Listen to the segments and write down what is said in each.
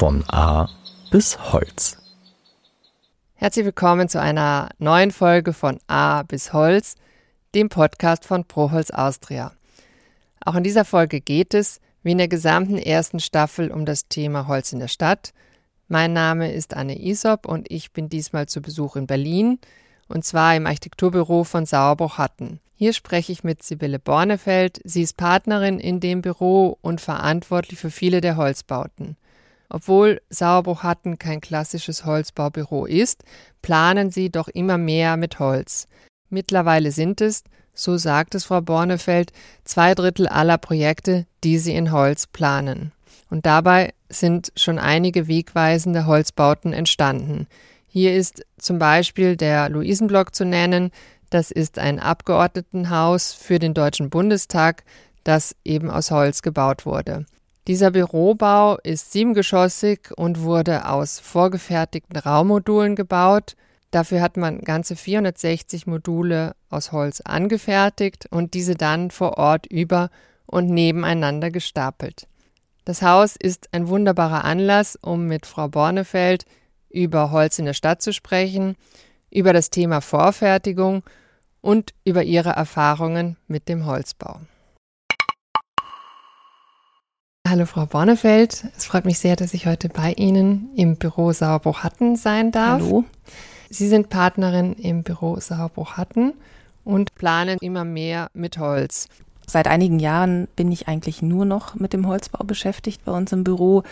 Von A bis Holz. Herzlich willkommen zu einer neuen Folge von A bis Holz, dem Podcast von Proholz Austria. Auch in dieser Folge geht es, wie in der gesamten ersten Staffel, um das Thema Holz in der Stadt. Mein Name ist Anne Isop und ich bin diesmal zu Besuch in Berlin und zwar im Architekturbüro von Sauerbruch Hatten. Hier spreche ich mit Sibylle Bornefeld. Sie ist Partnerin in dem Büro und verantwortlich für viele der Holzbauten. Obwohl Sauerbruch Hatten kein klassisches Holzbaubüro ist, planen sie doch immer mehr mit Holz. Mittlerweile sind es, so sagt es Frau Bornefeld, zwei Drittel aller Projekte, die sie in Holz planen. Und dabei sind schon einige wegweisende Holzbauten entstanden. Hier ist zum Beispiel der Luisenblock zu nennen. Das ist ein Abgeordnetenhaus für den Deutschen Bundestag, das eben aus Holz gebaut wurde. Dieser Bürobau ist siebengeschossig und wurde aus vorgefertigten Raummodulen gebaut. Dafür hat man ganze 460 Module aus Holz angefertigt und diese dann vor Ort über und nebeneinander gestapelt. Das Haus ist ein wunderbarer Anlass, um mit Frau Bornefeld über Holz in der Stadt zu sprechen, über das Thema Vorfertigung und über ihre Erfahrungen mit dem Holzbau. Hallo Frau Bornefeld, es freut mich sehr, dass ich heute bei Ihnen im Büro Sauerbruch-Hatten sein darf. Hallo. Sie sind Partnerin im Büro Sauerbruch-Hatten und planen immer mehr mit Holz. Seit einigen Jahren bin ich eigentlich nur noch mit dem Holzbau beschäftigt bei uns im Büro.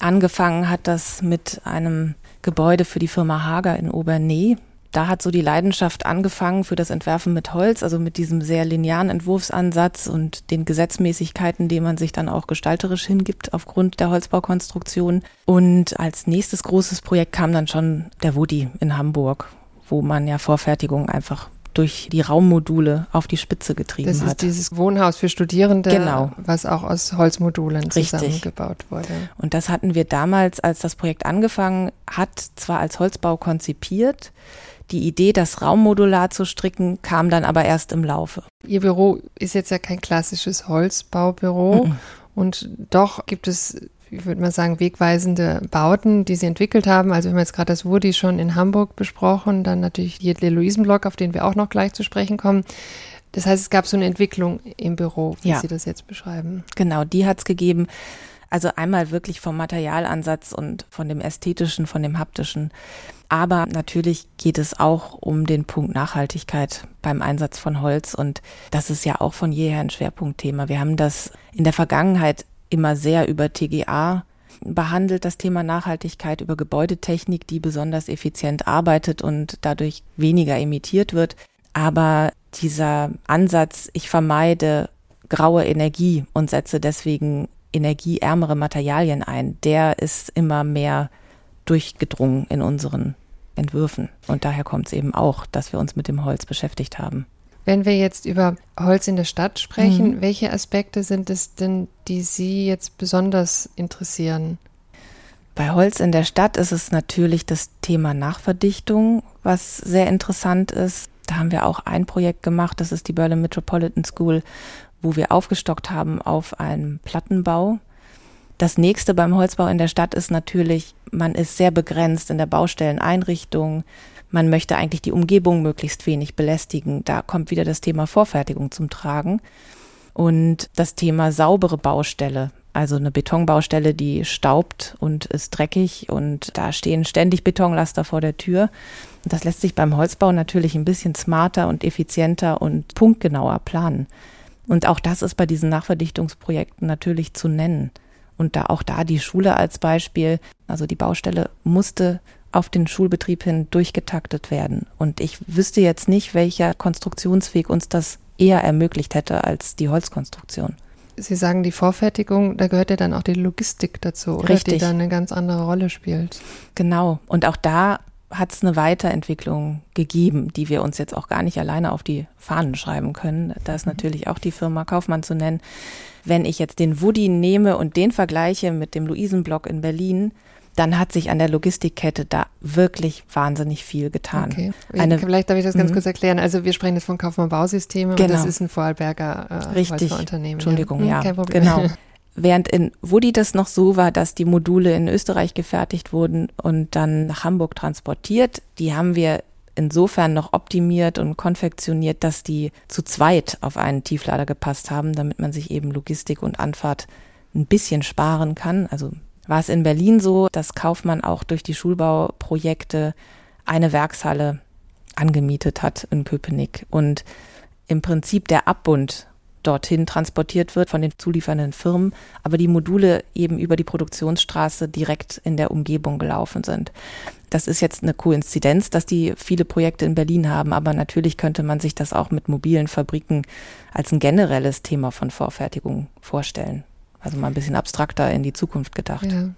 Angefangen hat das mit einem Gebäude für die Firma Hager in Obernee da hat so die Leidenschaft angefangen für das Entwerfen mit Holz, also mit diesem sehr linearen Entwurfsansatz und den Gesetzmäßigkeiten, denen man sich dann auch gestalterisch hingibt aufgrund der Holzbaukonstruktion. Und als nächstes großes Projekt kam dann schon der Woody in Hamburg, wo man ja Vorfertigung einfach durch die Raummodule auf die Spitze getrieben hat. Das ist hat. dieses Wohnhaus für Studierende, genau. was auch aus Holzmodulen Richtig. zusammengebaut wurde. Und das hatten wir damals, als das Projekt angefangen hat, zwar als Holzbau konzipiert, die Idee, das raummodular zu stricken, kam dann aber erst im Laufe. Ihr Büro ist jetzt ja kein klassisches Holzbaubüro Mhm. und doch gibt es, ich würde mal sagen, wegweisende Bauten, die Sie entwickelt haben. Also wir haben jetzt gerade das Woody schon in Hamburg besprochen, dann natürlich hier der Luisenblock, auf den wir auch noch gleich zu sprechen kommen. Das heißt, es gab so eine Entwicklung im Büro, wie Ja. Sie das jetzt beschreiben. Genau, die hat's gegeben. Also einmal wirklich vom Materialansatz und von dem ästhetischen, von dem haptischen. Aber natürlich geht es auch um den Punkt Nachhaltigkeit beim Einsatz von Holz. Und das ist ja auch von jeher ein Schwerpunktthema. Wir haben das in der Vergangenheit immer sehr über TGA behandelt, das Thema Nachhaltigkeit, über Gebäudetechnik, die besonders effizient arbeitet und dadurch weniger emittiert wird. Aber dieser Ansatz, ich vermeide graue Energie und setze deswegen energieärmere Materialien ein, der ist immer mehr durchgedrungen in unseren Entwürfen. Und daher kommt es eben auch, dass wir uns mit dem Holz beschäftigt haben. Wenn wir jetzt über Holz in der Stadt sprechen, Mhm. welche Aspekte sind es denn, die Sie jetzt besonders interessieren? Bei Holz in der Stadt ist es natürlich das Thema Nachverdichtung, was sehr interessant ist. Da haben wir auch ein Projekt gemacht, das ist die Berlin Metropolitan School, wo wir aufgestockt haben auf einem Plattenbau. Das nächste beim Holzbau in der Stadt ist natürlich, man ist sehr begrenzt in der Baustelleneinrichtung. Man möchte eigentlich die Umgebung möglichst wenig belästigen. Da kommt wieder das Thema Vorfertigung zum Tragen. Und das Thema saubere Baustelle. Also eine Betonbaustelle, die staubt und ist dreckig und da stehen ständig Betonlaster vor der Tür. Und das lässt sich beim Holzbau natürlich ein bisschen smarter und effizienter und punktgenauer planen. Und auch das ist bei diesen Nachverdichtungsprojekten natürlich zu nennen. Und da auch da die Schule als Beispiel, also die Baustelle musste auf den Schulbetrieb hin durchgetaktet werden. Und ich wüsste jetzt nicht, welcher Konstruktionsweg uns das eher ermöglicht hätte als die Holzkonstruktion. Sie sagen die Vorfertigung, da gehört ja dann auch die Logistik dazu, oder? Richtig. Die dann eine ganz andere Rolle spielt. Genau. Und auch da hat es eine Weiterentwicklung gegeben, die wir uns jetzt auch gar nicht alleine auf die Fahnen schreiben können. Da ist natürlich auch die Firma Kaufmann zu nennen. Wenn ich jetzt den Woody nehme und den vergleiche mit dem Luisenblock in Berlin, dann hat sich an der Logistikkette da wirklich wahnsinnig viel getan. Okay. Eine- Vielleicht darf ich das ganz Mhm. kurz erklären. Also wir sprechen jetzt von Kaufmann Bausysteme und Genau. das ist ein Vorarlberger äh, Richtig. Unternehmen. Entschuldigung, Hm, ja, Kein Problem. genau. Während in Woody das noch so war, dass die Module in Österreich gefertigt wurden und dann nach Hamburg transportiert, die haben wir insofern noch optimiert und konfektioniert, dass die zu zweit auf einen Tieflader gepasst haben, damit man sich eben Logistik und Anfahrt ein bisschen sparen kann. Also war es in Berlin so, dass Kaufmann auch durch die Schulbauprojekte eine Werkshalle angemietet hat in Köpenick und im Prinzip der Abbund dorthin transportiert wird von den zuliefernden Firmen, aber die Module eben über die Produktionsstraße direkt in der Umgebung gelaufen sind. Das ist jetzt eine Koinzidenz, dass die viele Projekte in Berlin haben, aber natürlich könnte man sich das auch mit mobilen Fabriken als ein generelles Thema von Vorfertigung vorstellen. Also mal ein bisschen abstrakter in die Zukunft gedacht. Ja.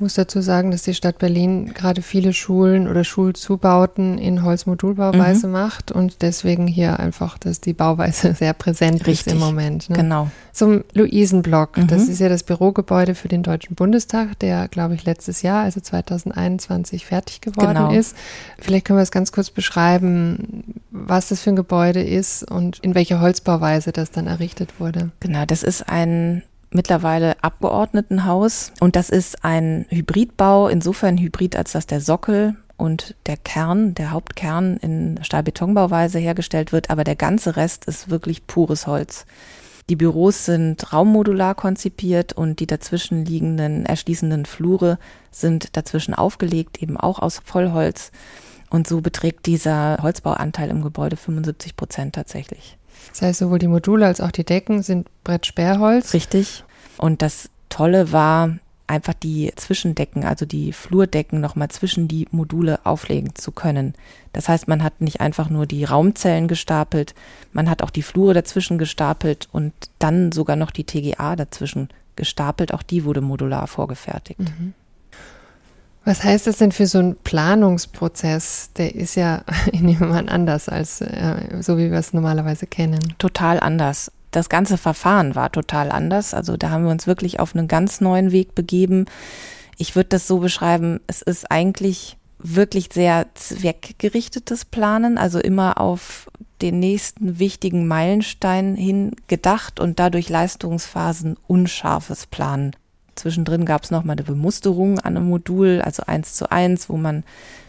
Ich muss dazu sagen, dass die Stadt Berlin gerade viele Schulen oder Schulzubauten in Holzmodulbauweise mhm. macht und deswegen hier einfach, dass die Bauweise sehr präsent Richtig. ist im Moment. Ne? Genau. Zum Luisenblock. Mhm. Das ist ja das Bürogebäude für den Deutschen Bundestag, der, glaube ich, letztes Jahr, also 2021, fertig geworden genau. ist. Vielleicht können wir es ganz kurz beschreiben, was das für ein Gebäude ist und in welcher Holzbauweise das dann errichtet wurde. Genau, das ist ein mittlerweile Abgeordnetenhaus. Und das ist ein Hybridbau, insofern Hybrid, als dass der Sockel und der Kern, der Hauptkern in Stahlbetonbauweise hergestellt wird, aber der ganze Rest ist wirklich pures Holz. Die Büros sind raummodular konzipiert und die dazwischen liegenden, erschließenden Flure sind dazwischen aufgelegt, eben auch aus Vollholz. Und so beträgt dieser Holzbauanteil im Gebäude 75 Prozent tatsächlich. Das heißt, sowohl die Module als auch die Decken sind Brettsperrholz. Richtig. Und das Tolle war, einfach die Zwischendecken, also die Flurdecken nochmal zwischen die Module auflegen zu können. Das heißt, man hat nicht einfach nur die Raumzellen gestapelt, man hat auch die Flure dazwischen gestapelt und dann sogar noch die TGA dazwischen gestapelt. Auch die wurde modular vorgefertigt. Mhm. Was heißt das denn für so einen Planungsprozess? Der ist ja in jemand anders als äh, so, wie wir es normalerweise kennen. Total anders. Das ganze Verfahren war total anders. Also da haben wir uns wirklich auf einen ganz neuen Weg begeben. Ich würde das so beschreiben, es ist eigentlich wirklich sehr zweckgerichtetes Planen, also immer auf den nächsten wichtigen Meilenstein hin gedacht und dadurch Leistungsphasen unscharfes Planen. Zwischendrin gab es nochmal eine Bemusterung an einem Modul, also eins zu eins, wo man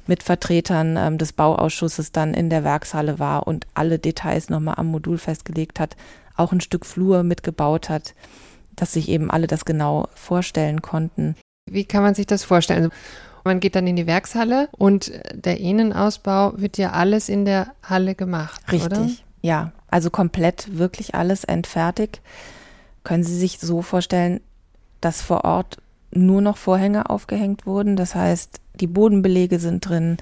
mit Vertretern ähm, des Bauausschusses dann in der Werkshalle war und alle Details nochmal am Modul festgelegt hat, auch ein Stück Flur mitgebaut hat, dass sich eben alle das genau vorstellen konnten. Wie kann man sich das vorstellen? Also man geht dann in die Werkshalle und der Innenausbau wird ja alles in der Halle gemacht. Richtig, oder? ja. Also komplett wirklich alles entfertigt. Können Sie sich so vorstellen, dass vor Ort nur noch Vorhänge aufgehängt wurden. Das heißt, die Bodenbelege sind drin,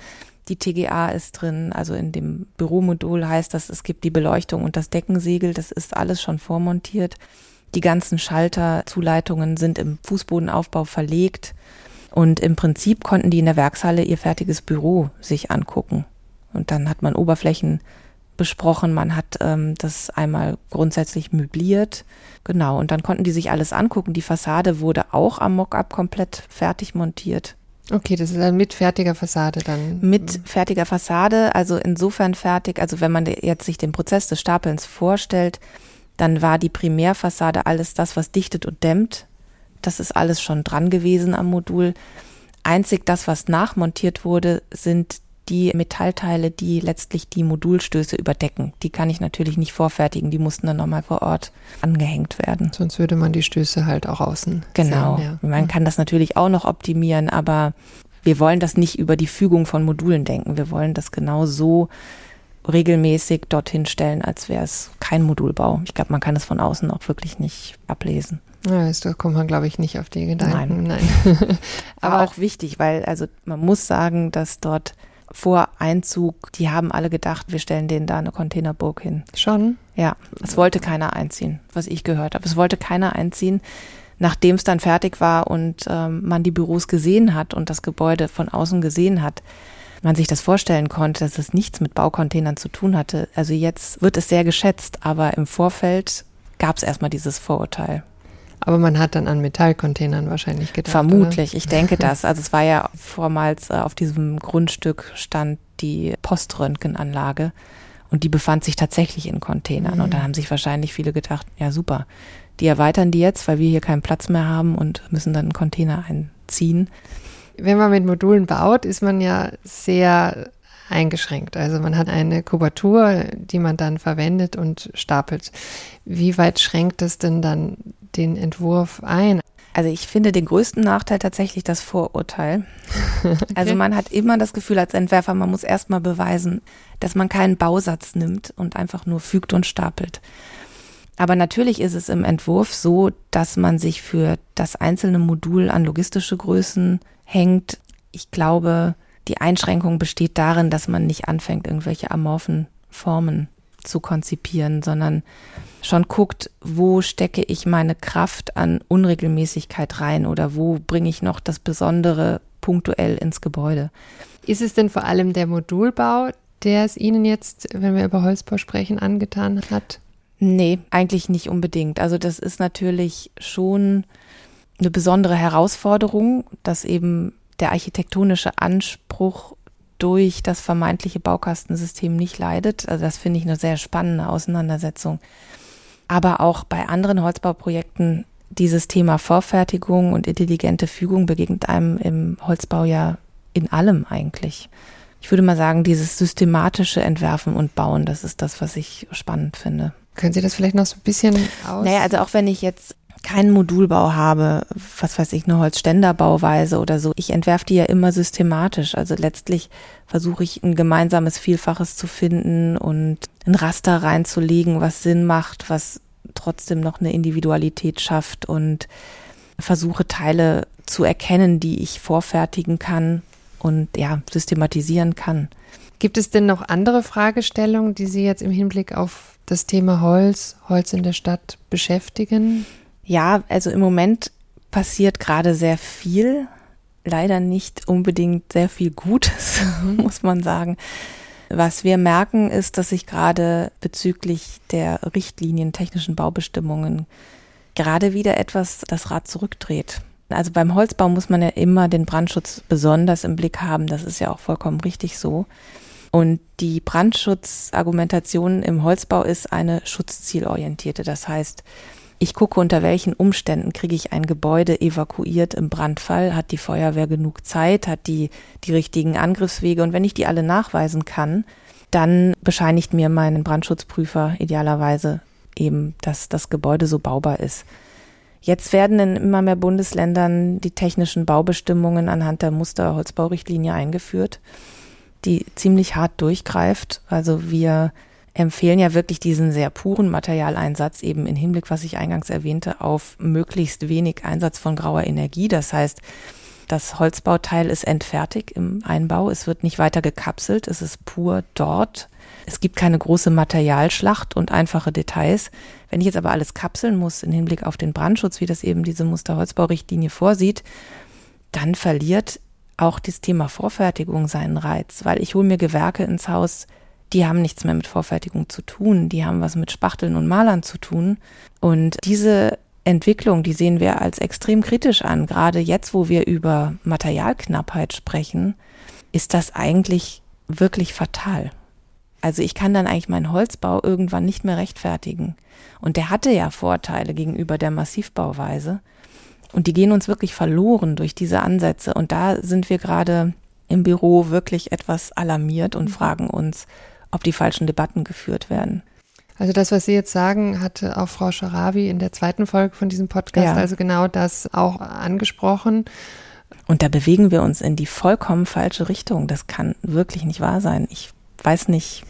die TGA ist drin, also in dem Büromodul heißt das, es gibt die Beleuchtung und das Deckensegel, das ist alles schon vormontiert. Die ganzen Schalterzuleitungen sind im Fußbodenaufbau verlegt und im Prinzip konnten die in der Werkshalle ihr fertiges Büro sich angucken. Und dann hat man Oberflächen besprochen, man hat ähm, das einmal grundsätzlich möbliert. Genau, und dann konnten die sich alles angucken. Die Fassade wurde auch am Mockup komplett fertig montiert. Okay, das ist dann mit fertiger Fassade dann. Mit fertiger Fassade, also insofern fertig, also wenn man jetzt sich den Prozess des Stapelns vorstellt, dann war die Primärfassade alles das, was dichtet und dämmt. Das ist alles schon dran gewesen am Modul. Einzig das, was nachmontiert wurde, sind die Metallteile, die letztlich die Modulstöße überdecken. Die kann ich natürlich nicht vorfertigen, die mussten dann nochmal vor Ort angehängt werden. Sonst würde man die Stöße halt auch außen. Genau. Sehen, ja. Man kann das natürlich auch noch optimieren, aber wir wollen das nicht über die Fügung von Modulen denken. Wir wollen das genau so regelmäßig dorthin stellen, als wäre es kein Modulbau. Ich glaube, man kann es von außen auch wirklich nicht ablesen. Ja, da kommt man, glaube ich, nicht auf die Gedanken. Nein. Nein. Aber auch wichtig, weil also man muss sagen, dass dort vor Einzug, die haben alle gedacht, wir stellen denen da eine Containerburg hin. Schon? Ja, es wollte keiner einziehen, was ich gehört habe. Es wollte keiner einziehen. Nachdem es dann fertig war und ähm, man die Büros gesehen hat und das Gebäude von außen gesehen hat, man sich das vorstellen konnte, dass es nichts mit Baucontainern zu tun hatte. Also jetzt wird es sehr geschätzt, aber im Vorfeld gab es erstmal dieses Vorurteil. Aber man hat dann an Metallcontainern wahrscheinlich gedacht. Vermutlich, oder? ich denke das. Also es war ja vormals äh, auf diesem Grundstück stand die Poströntgenanlage. Und die befand sich tatsächlich in Containern. Mhm. Und dann haben sich wahrscheinlich viele gedacht, ja super, die erweitern die jetzt, weil wir hier keinen Platz mehr haben und müssen dann einen Container einziehen. Wenn man mit Modulen baut, ist man ja sehr eingeschränkt. Also man hat eine Kubatur, die man dann verwendet und stapelt. Wie weit schränkt es denn dann den Entwurf ein? Also ich finde den größten Nachteil tatsächlich das Vorurteil. Also man hat immer das Gefühl als Entwerfer, man muss erstmal beweisen, dass man keinen Bausatz nimmt und einfach nur fügt und stapelt. Aber natürlich ist es im Entwurf so, dass man sich für das einzelne Modul an logistische Größen hängt. Ich glaube, die Einschränkung besteht darin, dass man nicht anfängt, irgendwelche amorphen Formen zu konzipieren, sondern schon guckt, wo stecke ich meine Kraft an Unregelmäßigkeit rein oder wo bringe ich noch das Besondere punktuell ins Gebäude. Ist es denn vor allem der Modulbau, der es Ihnen jetzt, wenn wir über Holzbau sprechen, angetan hat? Nee, eigentlich nicht unbedingt. Also das ist natürlich schon eine besondere Herausforderung, dass eben der architektonische Anspruch durch das vermeintliche Baukastensystem nicht leidet. Also das finde ich eine sehr spannende Auseinandersetzung. Aber auch bei anderen Holzbauprojekten dieses Thema Vorfertigung und intelligente Fügung begegnet einem im Holzbau ja in allem eigentlich. Ich würde mal sagen, dieses systematische Entwerfen und Bauen, das ist das, was ich spannend finde. Können Sie das vielleicht noch so ein bisschen aus? Naja, also auch wenn ich jetzt keinen Modulbau habe, was weiß ich, eine Holzständerbauweise oder so. Ich entwerfe die ja immer systematisch. Also letztlich versuche ich ein gemeinsames Vielfaches zu finden und ein Raster reinzulegen, was Sinn macht, was trotzdem noch eine Individualität schafft und versuche Teile zu erkennen, die ich vorfertigen kann und ja, systematisieren kann. Gibt es denn noch andere Fragestellungen, die Sie jetzt im Hinblick auf das Thema Holz, Holz in der Stadt beschäftigen? Ja, also im Moment passiert gerade sehr viel. Leider nicht unbedingt sehr viel Gutes, muss man sagen. Was wir merken, ist, dass sich gerade bezüglich der Richtlinien technischen Baubestimmungen gerade wieder etwas das Rad zurückdreht. Also beim Holzbau muss man ja immer den Brandschutz besonders im Blick haben. Das ist ja auch vollkommen richtig so. Und die Brandschutzargumentation im Holzbau ist eine schutzzielorientierte. Das heißt, ich gucke, unter welchen Umständen kriege ich ein Gebäude evakuiert im Brandfall. Hat die Feuerwehr genug Zeit? Hat die die richtigen Angriffswege? Und wenn ich die alle nachweisen kann, dann bescheinigt mir mein Brandschutzprüfer idealerweise eben, dass das Gebäude so baubar ist. Jetzt werden in immer mehr Bundesländern die technischen Baubestimmungen anhand der Musterholzbaurichtlinie eingeführt, die ziemlich hart durchgreift. Also wir empfehlen ja wirklich diesen sehr puren Materialeinsatz eben in Hinblick, was ich eingangs erwähnte, auf möglichst wenig Einsatz von grauer Energie. Das heißt, das Holzbauteil ist entfertigt im Einbau. Es wird nicht weiter gekapselt. Es ist pur dort. Es gibt keine große Materialschlacht und einfache Details. Wenn ich jetzt aber alles kapseln muss im Hinblick auf den Brandschutz, wie das eben diese Musterholzbaurichtlinie vorsieht, dann verliert auch das Thema Vorfertigung seinen Reiz, weil ich hole mir Gewerke ins Haus, die haben nichts mehr mit Vorfertigung zu tun, die haben was mit Spachteln und Malern zu tun. Und diese Entwicklung, die sehen wir als extrem kritisch an. Gerade jetzt, wo wir über Materialknappheit sprechen, ist das eigentlich wirklich fatal. Also ich kann dann eigentlich meinen Holzbau irgendwann nicht mehr rechtfertigen. Und der hatte ja Vorteile gegenüber der Massivbauweise. Und die gehen uns wirklich verloren durch diese Ansätze. Und da sind wir gerade im Büro wirklich etwas alarmiert und fragen uns, ob die falschen Debatten geführt werden. Also das, was Sie jetzt sagen, hatte auch Frau Scharabi in der zweiten Folge von diesem Podcast, Ja. also genau das auch angesprochen. Und da bewegen wir uns in die vollkommen falsche Richtung. Das kann wirklich nicht wahr sein. Ich weiß nicht,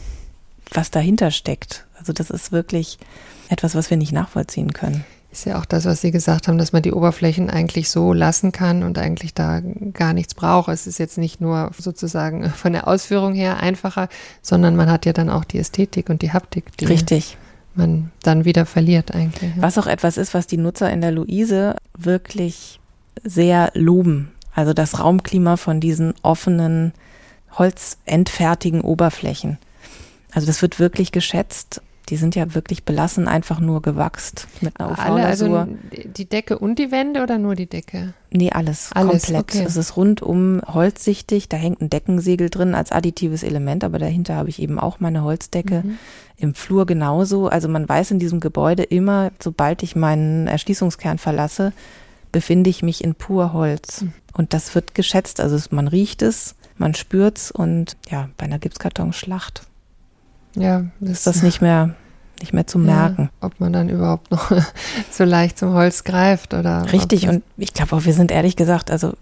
was dahinter steckt. Also das ist wirklich etwas, was wir nicht nachvollziehen können. Ist ja auch das, was Sie gesagt haben, dass man die Oberflächen eigentlich so lassen kann und eigentlich da gar nichts braucht. Es ist jetzt nicht nur sozusagen von der Ausführung her einfacher, sondern man hat ja dann auch die Ästhetik und die Haptik, die Richtig. man dann wieder verliert eigentlich. Was auch etwas ist, was die Nutzer in der Luise wirklich sehr loben. Also das Raumklima von diesen offenen, holzendfertigen Oberflächen. Also das wird wirklich geschätzt. Die sind ja wirklich belassen, einfach nur gewachst mit einer Alle, also die Decke und die Wände oder nur die Decke? Nee, alles, Alles, komplett. okay. Es ist rundum holzsichtig, da hängt ein Deckensegel drin als additives Element, aber dahinter habe ich eben auch meine Holzdecke. Mhm. Im Flur genauso. Also man weiß in diesem Gebäude immer, sobald ich meinen Erschließungskern verlasse, befinde ich mich in pur Holz. Mhm. Und das wird geschätzt. Also man riecht es, man spürt's und ja, bei einer Gipskartonschlacht Ja, ist das nicht mehr, nicht mehr zu merken. Ja, ob man dann überhaupt noch so leicht zum Holz greift oder. Richtig, das- und ich glaube auch, wir sind ehrlich gesagt, also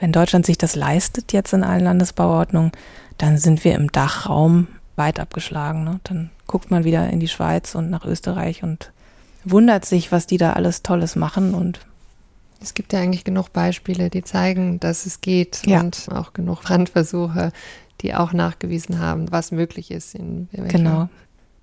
wenn Deutschland sich das leistet jetzt in allen Landesbauordnungen, dann sind wir im Dachraum weit abgeschlagen. Ne? Dann guckt man wieder in die Schweiz und nach Österreich und wundert sich, was die da alles Tolles machen. Und Es gibt ja eigentlich genug Beispiele, die zeigen, dass es geht Ja. und auch genug Brandversuche, die auch nachgewiesen haben, was möglich ist. In welcher- genau.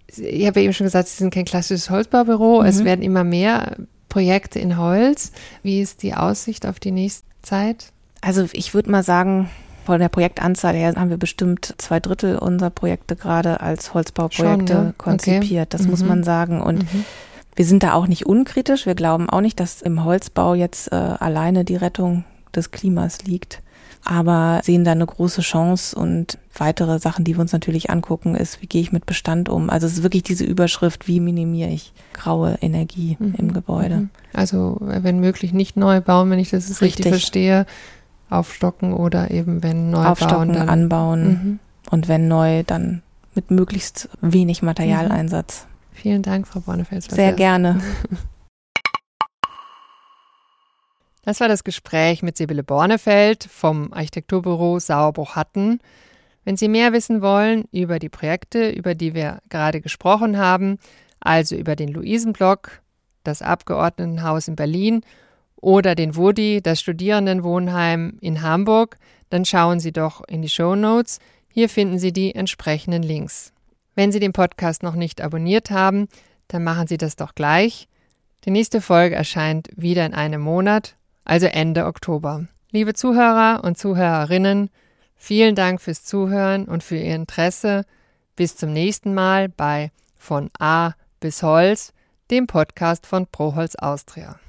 Ich habe ja eben schon gesagt, Sie sind kein klassisches Holzbaubüro. Es Mhm. werden immer mehr Projekte in Holz. Wie ist die Aussicht auf die nächste Zeit? Also ich würde mal sagen, von der Projektanzahl her haben wir bestimmt zwei Drittel unserer Projekte gerade als Holzbauprojekte Schon, ne? konzipiert. Das muss Mhm. man sagen. Und Mhm. Wir sind da auch nicht unkritisch. Wir glauben auch nicht, dass im Holzbau jetzt äh, alleine die Rettung des Klimas liegt. Aber sehen da eine große Chance und weitere Sachen, die wir uns natürlich angucken, ist, wie gehe ich mit Bestand um? Also es ist wirklich diese Überschrift, wie minimiere ich graue Energie Mhm. im Gebäude? Mhm. Also wenn möglich nicht neu bauen, wenn ich das richtig, Richtig. verstehe, aufstocken oder eben wenn neu bauen, Aufstocken, dann anbauen Mhm. und wenn neu, dann mit möglichst wenig Materialeinsatz. Vielen Dank, Frau Bornefels. Sehr gerne. Das war das Gespräch mit Sibylle Bornefeld vom Architekturbüro Sauerbruch-Hatten. Wenn Sie mehr wissen wollen über die Projekte, über die wir gerade gesprochen haben, also über den Luisenblock, das Abgeordnetenhaus in Berlin oder den Wudi, das Studierendenwohnheim in Hamburg, dann schauen Sie doch in die Show Notes. Hier finden Sie die entsprechenden Links. Wenn Sie den Podcast noch nicht abonniert haben, dann machen Sie das doch gleich. Die nächste Folge erscheint wieder in einem Monat, also Ende Oktober. Liebe Zuhörer und Zuhörerinnen, vielen Dank fürs Zuhören und für Ihr Interesse. Bis zum nächsten Mal bei Von A bis Holz, dem Podcast von Proholz Austria.